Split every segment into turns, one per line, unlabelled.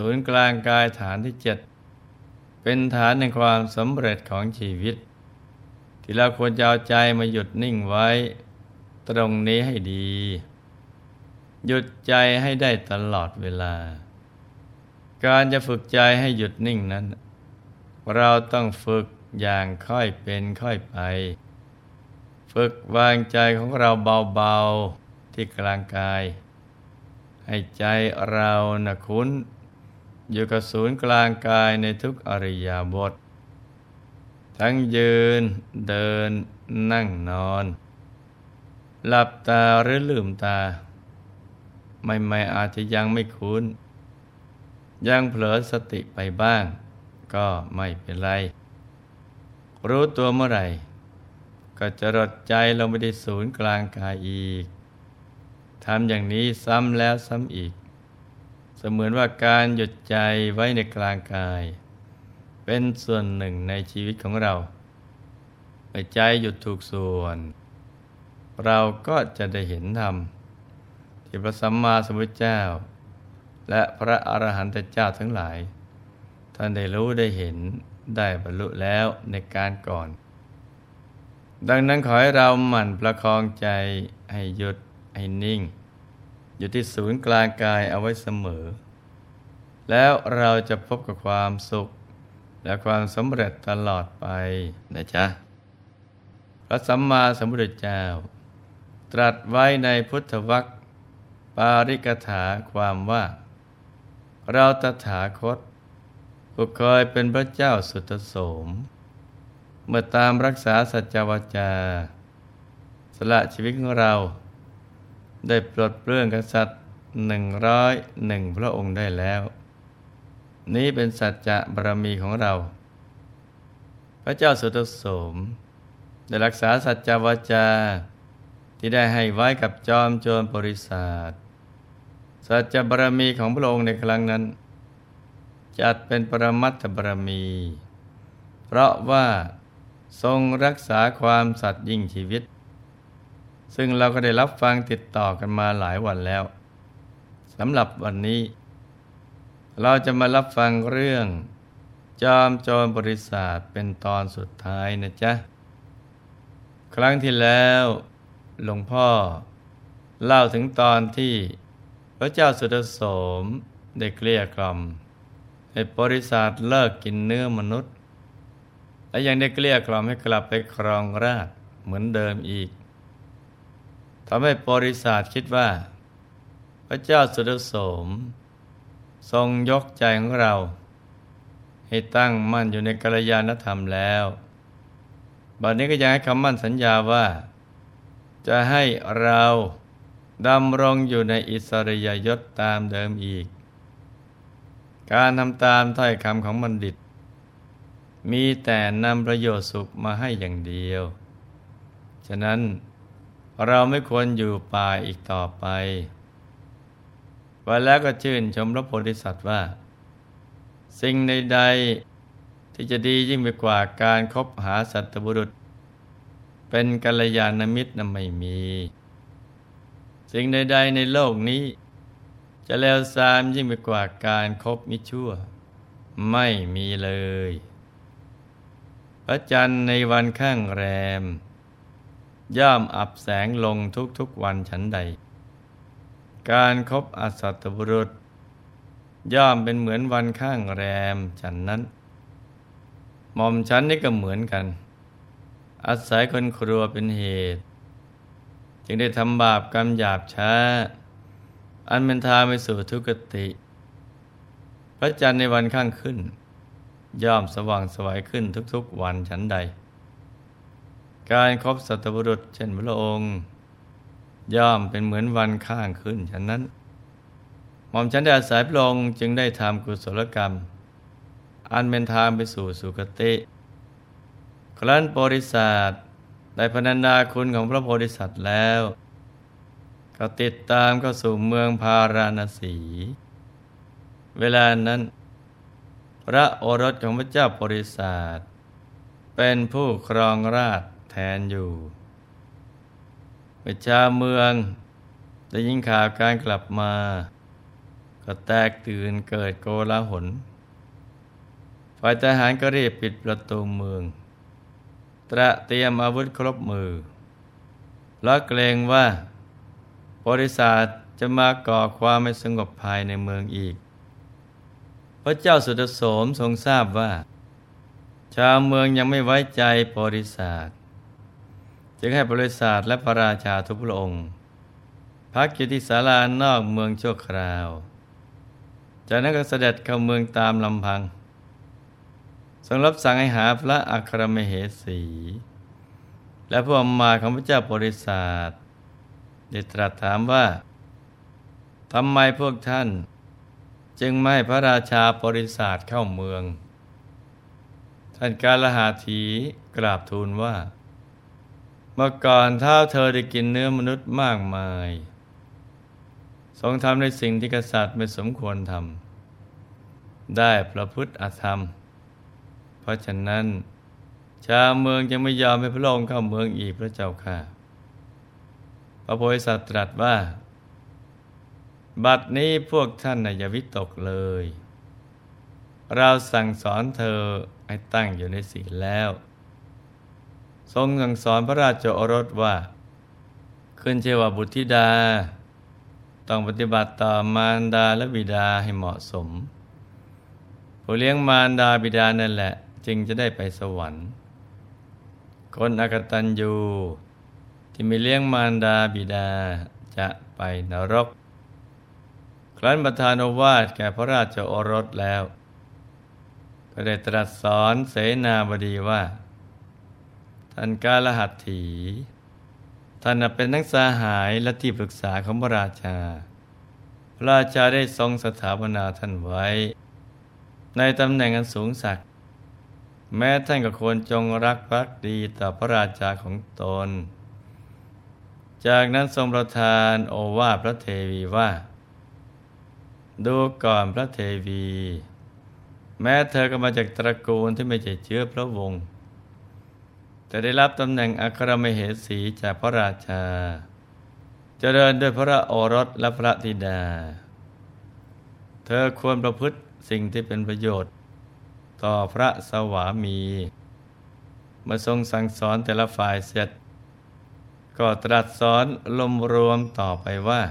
ศูนย์กลางกายฐานที่เจ็ดเป็นฐานในความสำเร็จของชีวิต ที่เราควรจะเอาใจมาหยุดนิ่งไว้ ตรงนี้ให้ดี หยุดใจให้ได้ตลอดเวลา การจะฝึกใจให้หยุดนิ่งนั้น เราต้องฝึกอย่างค่อยเป็นค่อยไป ฝึกวางใจของเราเบาๆที่กลางกาย ให้ใจเรานะคุ้น อยู่กับศูนย์กลางกายในทุกอริยาบท ทั้งยืนเดินนั่งนอน หลับตาหรือลืมตา ไม่ไม่อาจจะยังไม่คุ้น ยังเผลอสติไปบ้าง ก็ไม่เป็นไร รู้ตัวเมื่อไหร่ ก็จะรดใจลงไปที่ศูนย์กลางกายอีกทำอย่างนี้ซ้ำแล้วซ้ำอีก เสมือนว่าการหยุดใจไว้ในกลางกาย เป็นส่วนหนึ่งในชีวิตของเราเมื่อใจหยุดถูกส่วน เราก็จะได้เห็นธรรมที่พระสัมมาสัมพุทธเจ้า และพระอรหันตเจ้าทั้งหลาย ท่านได้รู้ได้เห็นได้บรรลุแล้วในการก่อน ดังนั้นขอให้เราหมั่นประคองใจให้หยุดให้นิ่ง อยู่ที่ศูนย์กลางกายเอาไว้เสมอ แล้วเราจะพบกับความสุข และความสำเร็จตลอดไปนะจ๊ะ พระสัมมาสัมพุทธเจ้า ตรัสไว้ในพุทธวรรคปาริกถาความว่า เราตถาคตผู้เคยเป็นพระเจ้าสุตโสม เมื่อตามรักษาสัจวาจา สละชีวิตของเรา ได้ปลดเปลื้องกษัตริย์หนึ่งร้อยหนึ่งพระองค์ได้แล้ว นี้เป็นสัจจะบารมีของเรา พระเจ้าสุตโสม ได้รักษาสัจจวาจา ที่ได้ให้ไว้กับจอมโจรบริษัทสัจจะบารมีของพระองค์ในครั้งนั้น จัดเป็นปรมัตถบารมี เพราะว่าทรงรักษาความสัตย์ยิ่งชีวิต ซึ่งเราก็ได้รับฟังติดต่อกันมาหลายวันแล้วสำหรับวันนี้ เราจะมารับฟังเรื่อง จอมโจรบริษัทเป็นตอนสุดท้ายนะจ๊ะ ครั้งที่แล้วหลวงพ่อ เล่าถึงตอนที่พระเจ้าสุดโสมได้เกลี้ยกล่อมให้บริษัทเลิกกินเนื้อมนุษย์ และยังได้เกลี้ยกล่อมให้กลับไปครองราชเหมือนเดิมอีก ทำให้บริษัทคิดว่า พระเจ้าสุดโสม ทรงยกใจของเรา ให้ตั้งมั่นอยู่ในกัลยาณธรรมแล้วบัดนี้ก็ยังให้คำมั่นสัญญาว่า จะให้เราดำรงอยู่ในอิสริยยศตามเดิมอีก การทำตามถ้อยคำของบัณฑิต มีแต่นำประโยชน์สุขมาให้อย่างเดียว ฉะนั้น เราไม่ควรอยู่ป่าอีกต่อไป วันแล้วก็ชื่นชมพระโพธิสัตว์ว่า สิ่งใดๆที่จะดียิ่งไปกว่าการคบหาสัตบุรุษ เป็นกัลยาณมิตรนั้นไม่มี สิ่งใดๆในโลกนี้ จะเลวทรามยิ่งไปกว่าการครบมิชั่ว ไม่มีเลย พระจันทร์ในวันข้างแรม ย่อมอับแสงลงทุกๆวันฉันใด การครบอสัตบุรุษ ย่อมเป็นเหมือนวันข้างแรมฉันนั้นหม่อมฉันนี่ก็เหมือนกัน อาศัยคนครัวเป็นเหตุ จึงได้ทำบาปกรรมหยาบช้า อันเป็นทางไปสู่ทุกติ พระจันทร์ในวันข้างขึ้น ย่อมสว่างสวายขึ้นทุกๆวันฉันใด การครบสัตบุรุษ เช่นพระองค์ ย่อมเป็นเหมือนวันข้างขึ้นฉะนั้น หม่อมฉันได้อาศัยพระองค์จึงได้ทำกุศลกรรม อันเป็นทางไปสู่สุคติ ครั้นโพธิสัตว์ได้พนันดาคุณของพระโพธิสัตว์แล้ว ก็ติดตามเข้าสู่เมืองพาราณสี เวลานั้น พระโอรสของพระเจ้าโพธิสัตว์เป็นผู้ครองราช แทนอยู่ประชาเมืองได้ยินข่าวการกลับมา ก็แตกตื่นเกิดโกลาหลฝ่ายทหารก็รีบปิดประตูเมือง ตระเตรียมอาวุธครบมือแล้วเกรงว่าบริษัทจะมาก่อความไม่สงบภายในเมืองอีก พระเจ้าสุดโสมทรงทราบว่า ชาวเมืองยังไม่ไว้ใจบริษัท จึงให้บริษัทและพระราชาทุกพระองค์ พักอยู่ที่ศาลานอกเมืองชั่วคราว จากนั้นก็เสด็จเข้าเมืองตามลำพัง ทรงรับสั่งให้หาพระอัครมเหสี และผู้อมาของพระเจ้าบริษัทได้ตรัสถามว่าทำไมพวกท่าน จึงไม่พระราชาบริษัทเข้าเมือง ท่านกาลหาถีกราบทูลว่า เมื่อก่อนเท้าเธอได้กินเนื้อมนุษย์มากมาย ทรงทำในสิ่งที่กษัตริย์ไม่สมควรทำได้ประพฤติอธรรม เพราะฉะนั้น ชาวเมืองยังไม่ยอมให้พระองค์เข้าเมืองอีกพระเจ้าค่ะ พระโพธิสัตว์ตรัสว่า บัดนี้พวกท่านอย่าวิตกเลย เราสั่งสอนเธอให้ตั้งอยู่ในศีลแล้ว ทรงสั่งสอนพระราชโอรสว่า ขึ้นเชื่อว่าบุตรธิดา ต้องปฏิบัติต่อมารดาและบิดาให้เหมาะสม ผู้เลี้ยงมารดาบิดานั่นแหละ จึงจะได้ไปสวรรค์ คนอกตัญญูที่ไม่เลี้ยงมารดาบิดาจะไปนรก ครั้นประธานวาดแก่พระราชโอรสแล้ว ก็ได้ตรัสสอนเสนาบดีว่า ท่านกาลหัตถี ท่านเป็นนักสาหายและที่ปรึกษาของพระราชา พระราชาได้ทรงสถาปนาท่านไว้ ในตำแหน่งอันสูงสักแม้ท่านก็ควรจงรักภักดีต่อพระราชาของตน จากนั้นทรงประทานโอวาพระเทวีว่า ดูก่อนพระเทวี แม้เธอก็มาจากตระกูลที่ไม่ใช่เชื้อพระวงศ์ แต่ได้รับตำแหน่งอัครมเหสีจากพระราชาจเจริญด้วยพระโอรสและพระธิดา เธอควรประพฤติสิ่งที่เป็นประโยชน์ ต่อพระสวามี เมื่อทรงสั่งสอนแต่ละฝ่ายเสร็จ ก็ตรัสสอนลมรวมต่อไปว่า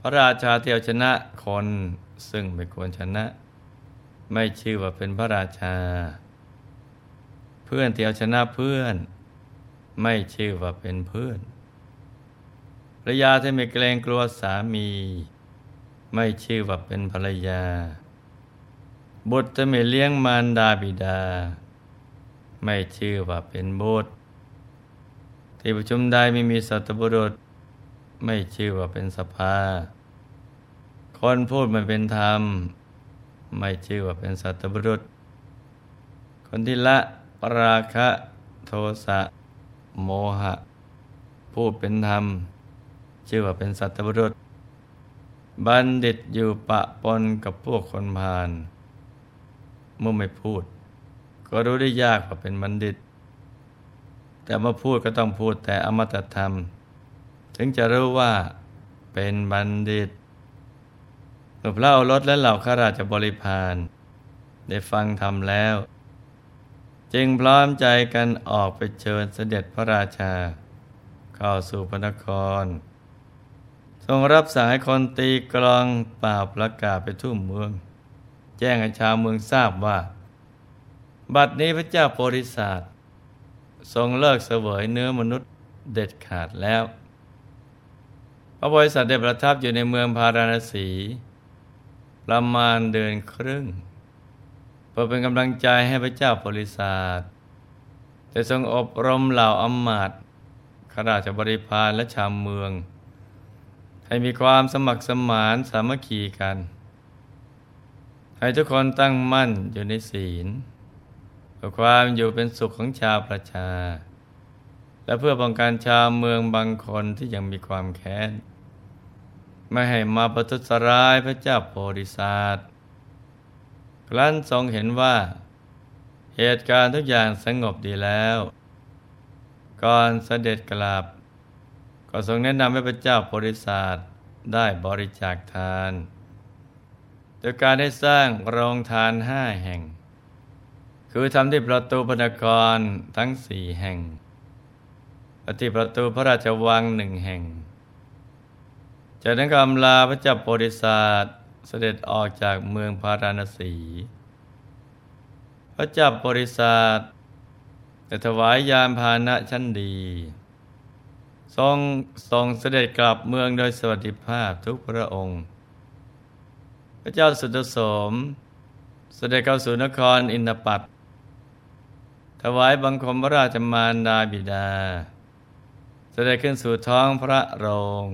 พระราชาเที่ยวชนะคนซึ่งไม่ควรชนะ ไม่ชื่อว่าเป็นพระราชา พื่อนที่ยวชนะเพื่อน ไม่ชื่อว่าเป็นเพื่อนภรรยาที่ไม่เกรงกลัวสามี ไม่ชื่อว่าเป็นภรรยา บุตรที่ไม่เลี้ยงมารดาบิดา ไม่ชื่อว่าเป็นบุตรที่ประชุมใดไม่มีสัตบุรุษ ไม่ชื่อว่าเป็นสภา คนพูดไม่เป็นธรรม ไม่ชื่อว่าเป็นสัตบุรุษ คนที่ละ ราคะโทสะโมหะพูดเป็นธรรม ชื่อว่าเป็นสัตบุรุษ บัณฑิตอยู่ปะปนกับพวกคนพาลเมื่อไม่พูด ก็รู้ได้ยากว่าเป็นบัณฑิต แต่เมื่อพูดก็ต้องพูดแต่อมตะธรรม ถึงจะรู้ว่าเป็นบัณฑิตเมื่อพระโอรสและเหล่าข้าราชบริพารได้ฟังธรรมแล้ว จึงพร้อมใจกันออกไปเชิญเสด็จพระราชา เข้าสู่พระนคร ทรงรับสายคนตีกลองเปล่าประกาศไปทุ่มเมือง แจ้งให้ชาวเมืองทราบว่า บัดนี้พระเจ้าโพธิสัตว์ทรงเลิกเสวยเนื้อมนุษย์เด็ดขาดแล้ว พระบริษัทได้ประทับอยู่ในเมืองพาราณสี ประมาณเดือนครึ่ง เพื่อเป็นกำลังใจให้พระเจ้าบริษัทแต่ทรงอบรมเหล่าอมมาตข้าราชบริพารและชาวเมือง ให้มีความสมัครสมานสามัคคีกัน ให้ทุกคนตั้งมั่นอยู่ในศีลเพื่อความอยู่เป็นสุขของชาวประชา และเพื่อป้องกันชาวเมืองบางคนที่ยังมีความแค้น ไม่ให้มาประทุษร้ายพระเจ้าโพธิสัตว์ ครั้นทรงเห็นว่า เหตุการณ์ทุกอย่างสงบดีแล้ว ก่อนเสด็จกลับ ก็ทรงแนะนำให้พระเจ้าโพธิสัตว์ได้บริจาคทานโดยการได้สร้างโรงทานห้าแห่ง คือทำที่ประตูพนครทั้งสี่แห่งปฏิประตูพระราชวังหนึ่งแห่ง จากนั้นกำลาพระเจ้าโพธิสัตว์ เสด็จออกจากเมืองพาราณสี พระจ้าโพธิสัตว์จะถวายยานพาหนะชั้นดี ทรงทรงเสด็จกลับเมืองโดยสวัสดิภาพทุกพระองค์ พระเจ้าสุดโสม เสด็จเข้าสู่นครอินทปัตถวายบังคมพระราชมารดาบิดา เสด็จขึ้นสู่ท้องพระโรง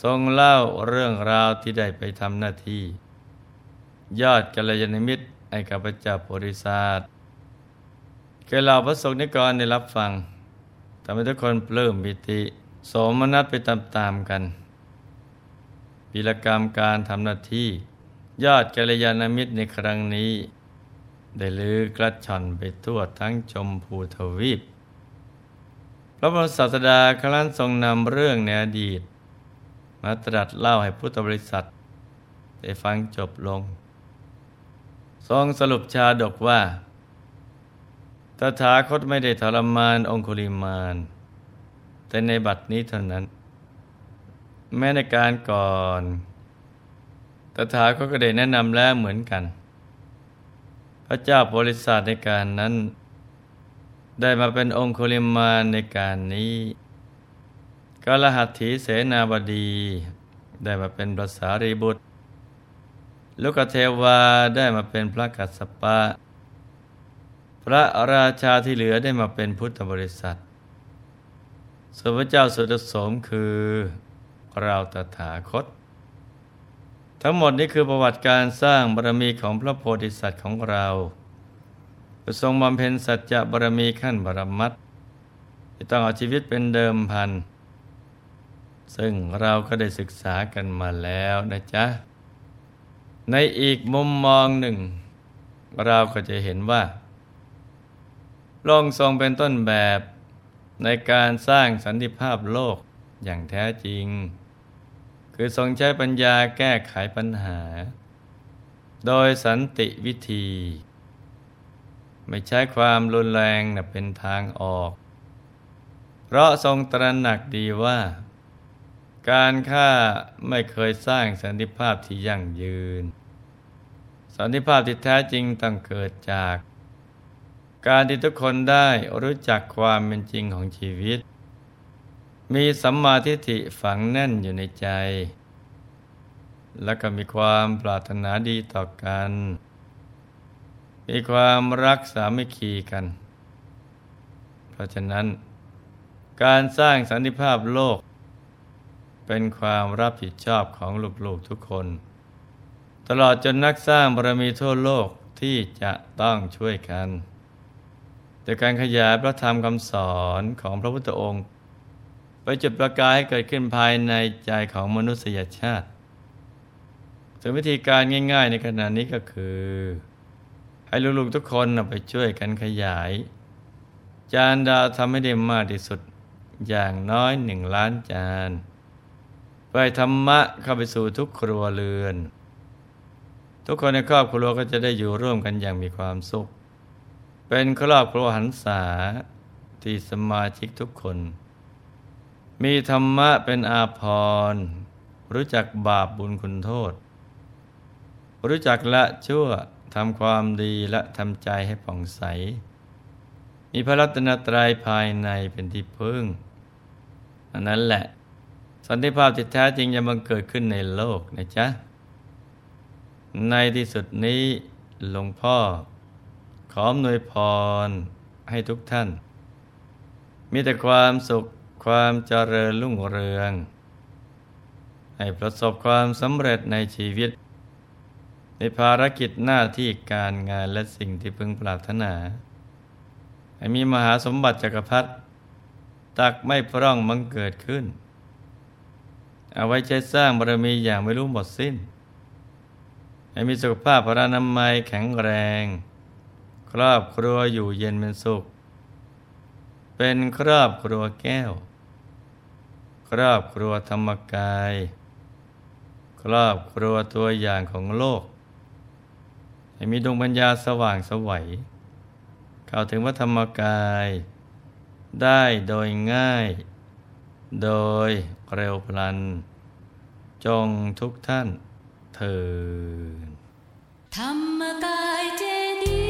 ทรงเล่าเรื่องราวที่ได้ไปทำหน้าที่ ยอดกัลยาณมิตรให้กับพระเจ้าโพธิสัตว์แก่เหล่าพระสงฆ์นิกรได้รับฟังทำให้ทุกคนปลื้มปิติ สมนัสไปตามๆกันปีรกรรมการทำหน้าที่ ยอดกัลยาณมิตรในครั้งนี้ ได้ลือกระชอนไปทั่วทั้งชมพูทวีป พระบรมศาสดาครั้นทรงนำเรื่องในอดีต มาตรัสเล่าให้พุทธบริษัท ได้ฟังจบลง ทรงสรุปชาดกว่า ตถาคตไม่ได้ทรมานองคุลิมาน แต่ในบัดนี้เท่านั้น แม้ในการก่อน ตถาคตก็ได้แนะนำแล้วเหมือนกัน พระเจ้าบริษัทในการนั้น ได้มาเป็นองคุลิมานในการนี้ กาลหัตถีเสนาบดี ได้มาเป็นพระสารีบุตร ลูกเทวาได้มาเป็นพระกัสสปะ พระราชาที่เหลือได้มาเป็นพุทธบริษัทส่วนพระเจ้าสุดสมคือเราตถาคต ทั้งหมดนี้คือประวัติการสร้างบารมีของพระโพธิสัตว์ของเราทรงบำเพ็ญสัจจะบารมีขั้นบารมัตที่ต้องเอาชีวิตเป็นเดิมพัน ซึ่งเราก็ได้ศึกษากันมาแล้วนะจ๊ะ ในอีกมุมมองหนึ่ง เราก็จะเห็นว่าลงทรงเป็นต้นแบบในการสร้างสันติภาพโลกอย่างแท้จริง คือทรงใช้ปัญญาแก้ไขปัญหา โดยสันติวิธี ไม่ใช้ความรุนแรงนะเป็นทางออก เพราะทรงตระหนักดีว่า การฆ่าไม่เคยสร้างสันติภาพที่ยั่งยืน สันติภาพที่แท้จริงต้องเกิดจาก การที่ทุกคนได้รู้จักความเป็นจริงของชีวิต มีสัมมาทิฏฐิฝังแน่นอยู่ในใจ และก็มีความปรารถนาดีต่อกัน มีความรักสามัคคีกัน เพราะฉะนั้น การสร้างสันติภาพโลก เป็นความรับผิดชอบของลูกๆทุกคน ตลอดจนนักสร้างบารมีทั่วโลกที่จะต้องช่วยกันโดยการขยายพระธรรมคำสอนของพระพุทธองค์ไปจุดประกายให้เกิดขึ้นภายในใจของมนุษยชาติซึ่งวิธีการง่าย ๆ ในขณะนี้ก็คือ ให้ลูกๆทุกคนไปช่วยกันขยาย จานดาวทำให้ได้มากที่สุดอย่างน้อยหนึ่งล้านจาน ไปธรรมะเข้าไปสู่ทุกครัวเรือน ทุกคนในครอบครัวก็จะได้อยู่ร่วมกันอย่างมีความสุข เป็นครอบครัวหันษาที่สมาชิกทุกคน มีธรรมะเป็นอาภรณ์รู้จักบาปบุญคุณโทษ รู้จักละชั่วทำความดีและทำใจให้ผ่องใส มีพระรัตนตรัยภายในเป็นที่พึ่งอันนั้นแหละ สันติภาพที่แท้จริงจะบังเกิดขึ้นในโลกนะจ๊ะ ในที่สุดนี้หลวงพ่อ ขออำนวยพรให้ทุกท่าน มีแต่ความสุขความเจริญรุ่งเรือง ให้ประสบความสำเร็จในชีวิต ในภารกิจหน้าที่การงานและสิ่งที่พึงปรารถนา ให้มีมหาสมบัติจักรพรรดิตักไม่พร่องมังเกิดขึ้น เอาไว้ใช้สร้างบารมีอย่างไม่รู้หมดสิ้น ให้มีสุขภาพพระนามัยแข็งแรง ครอบครัวอยู่เย็นเป็นสุข เป็นครอบครัวแก้ว ครอบครัวธรรมกาย ครอบครัวตัวอย่างของโลก ให้มีดวงปัญญาสว่างสวัยเข้าถึงวัธรรมกาย ได้โดยง่าย โดยเร็วพลัน จงทุกท่านเถิด
ธรรมกายเจดี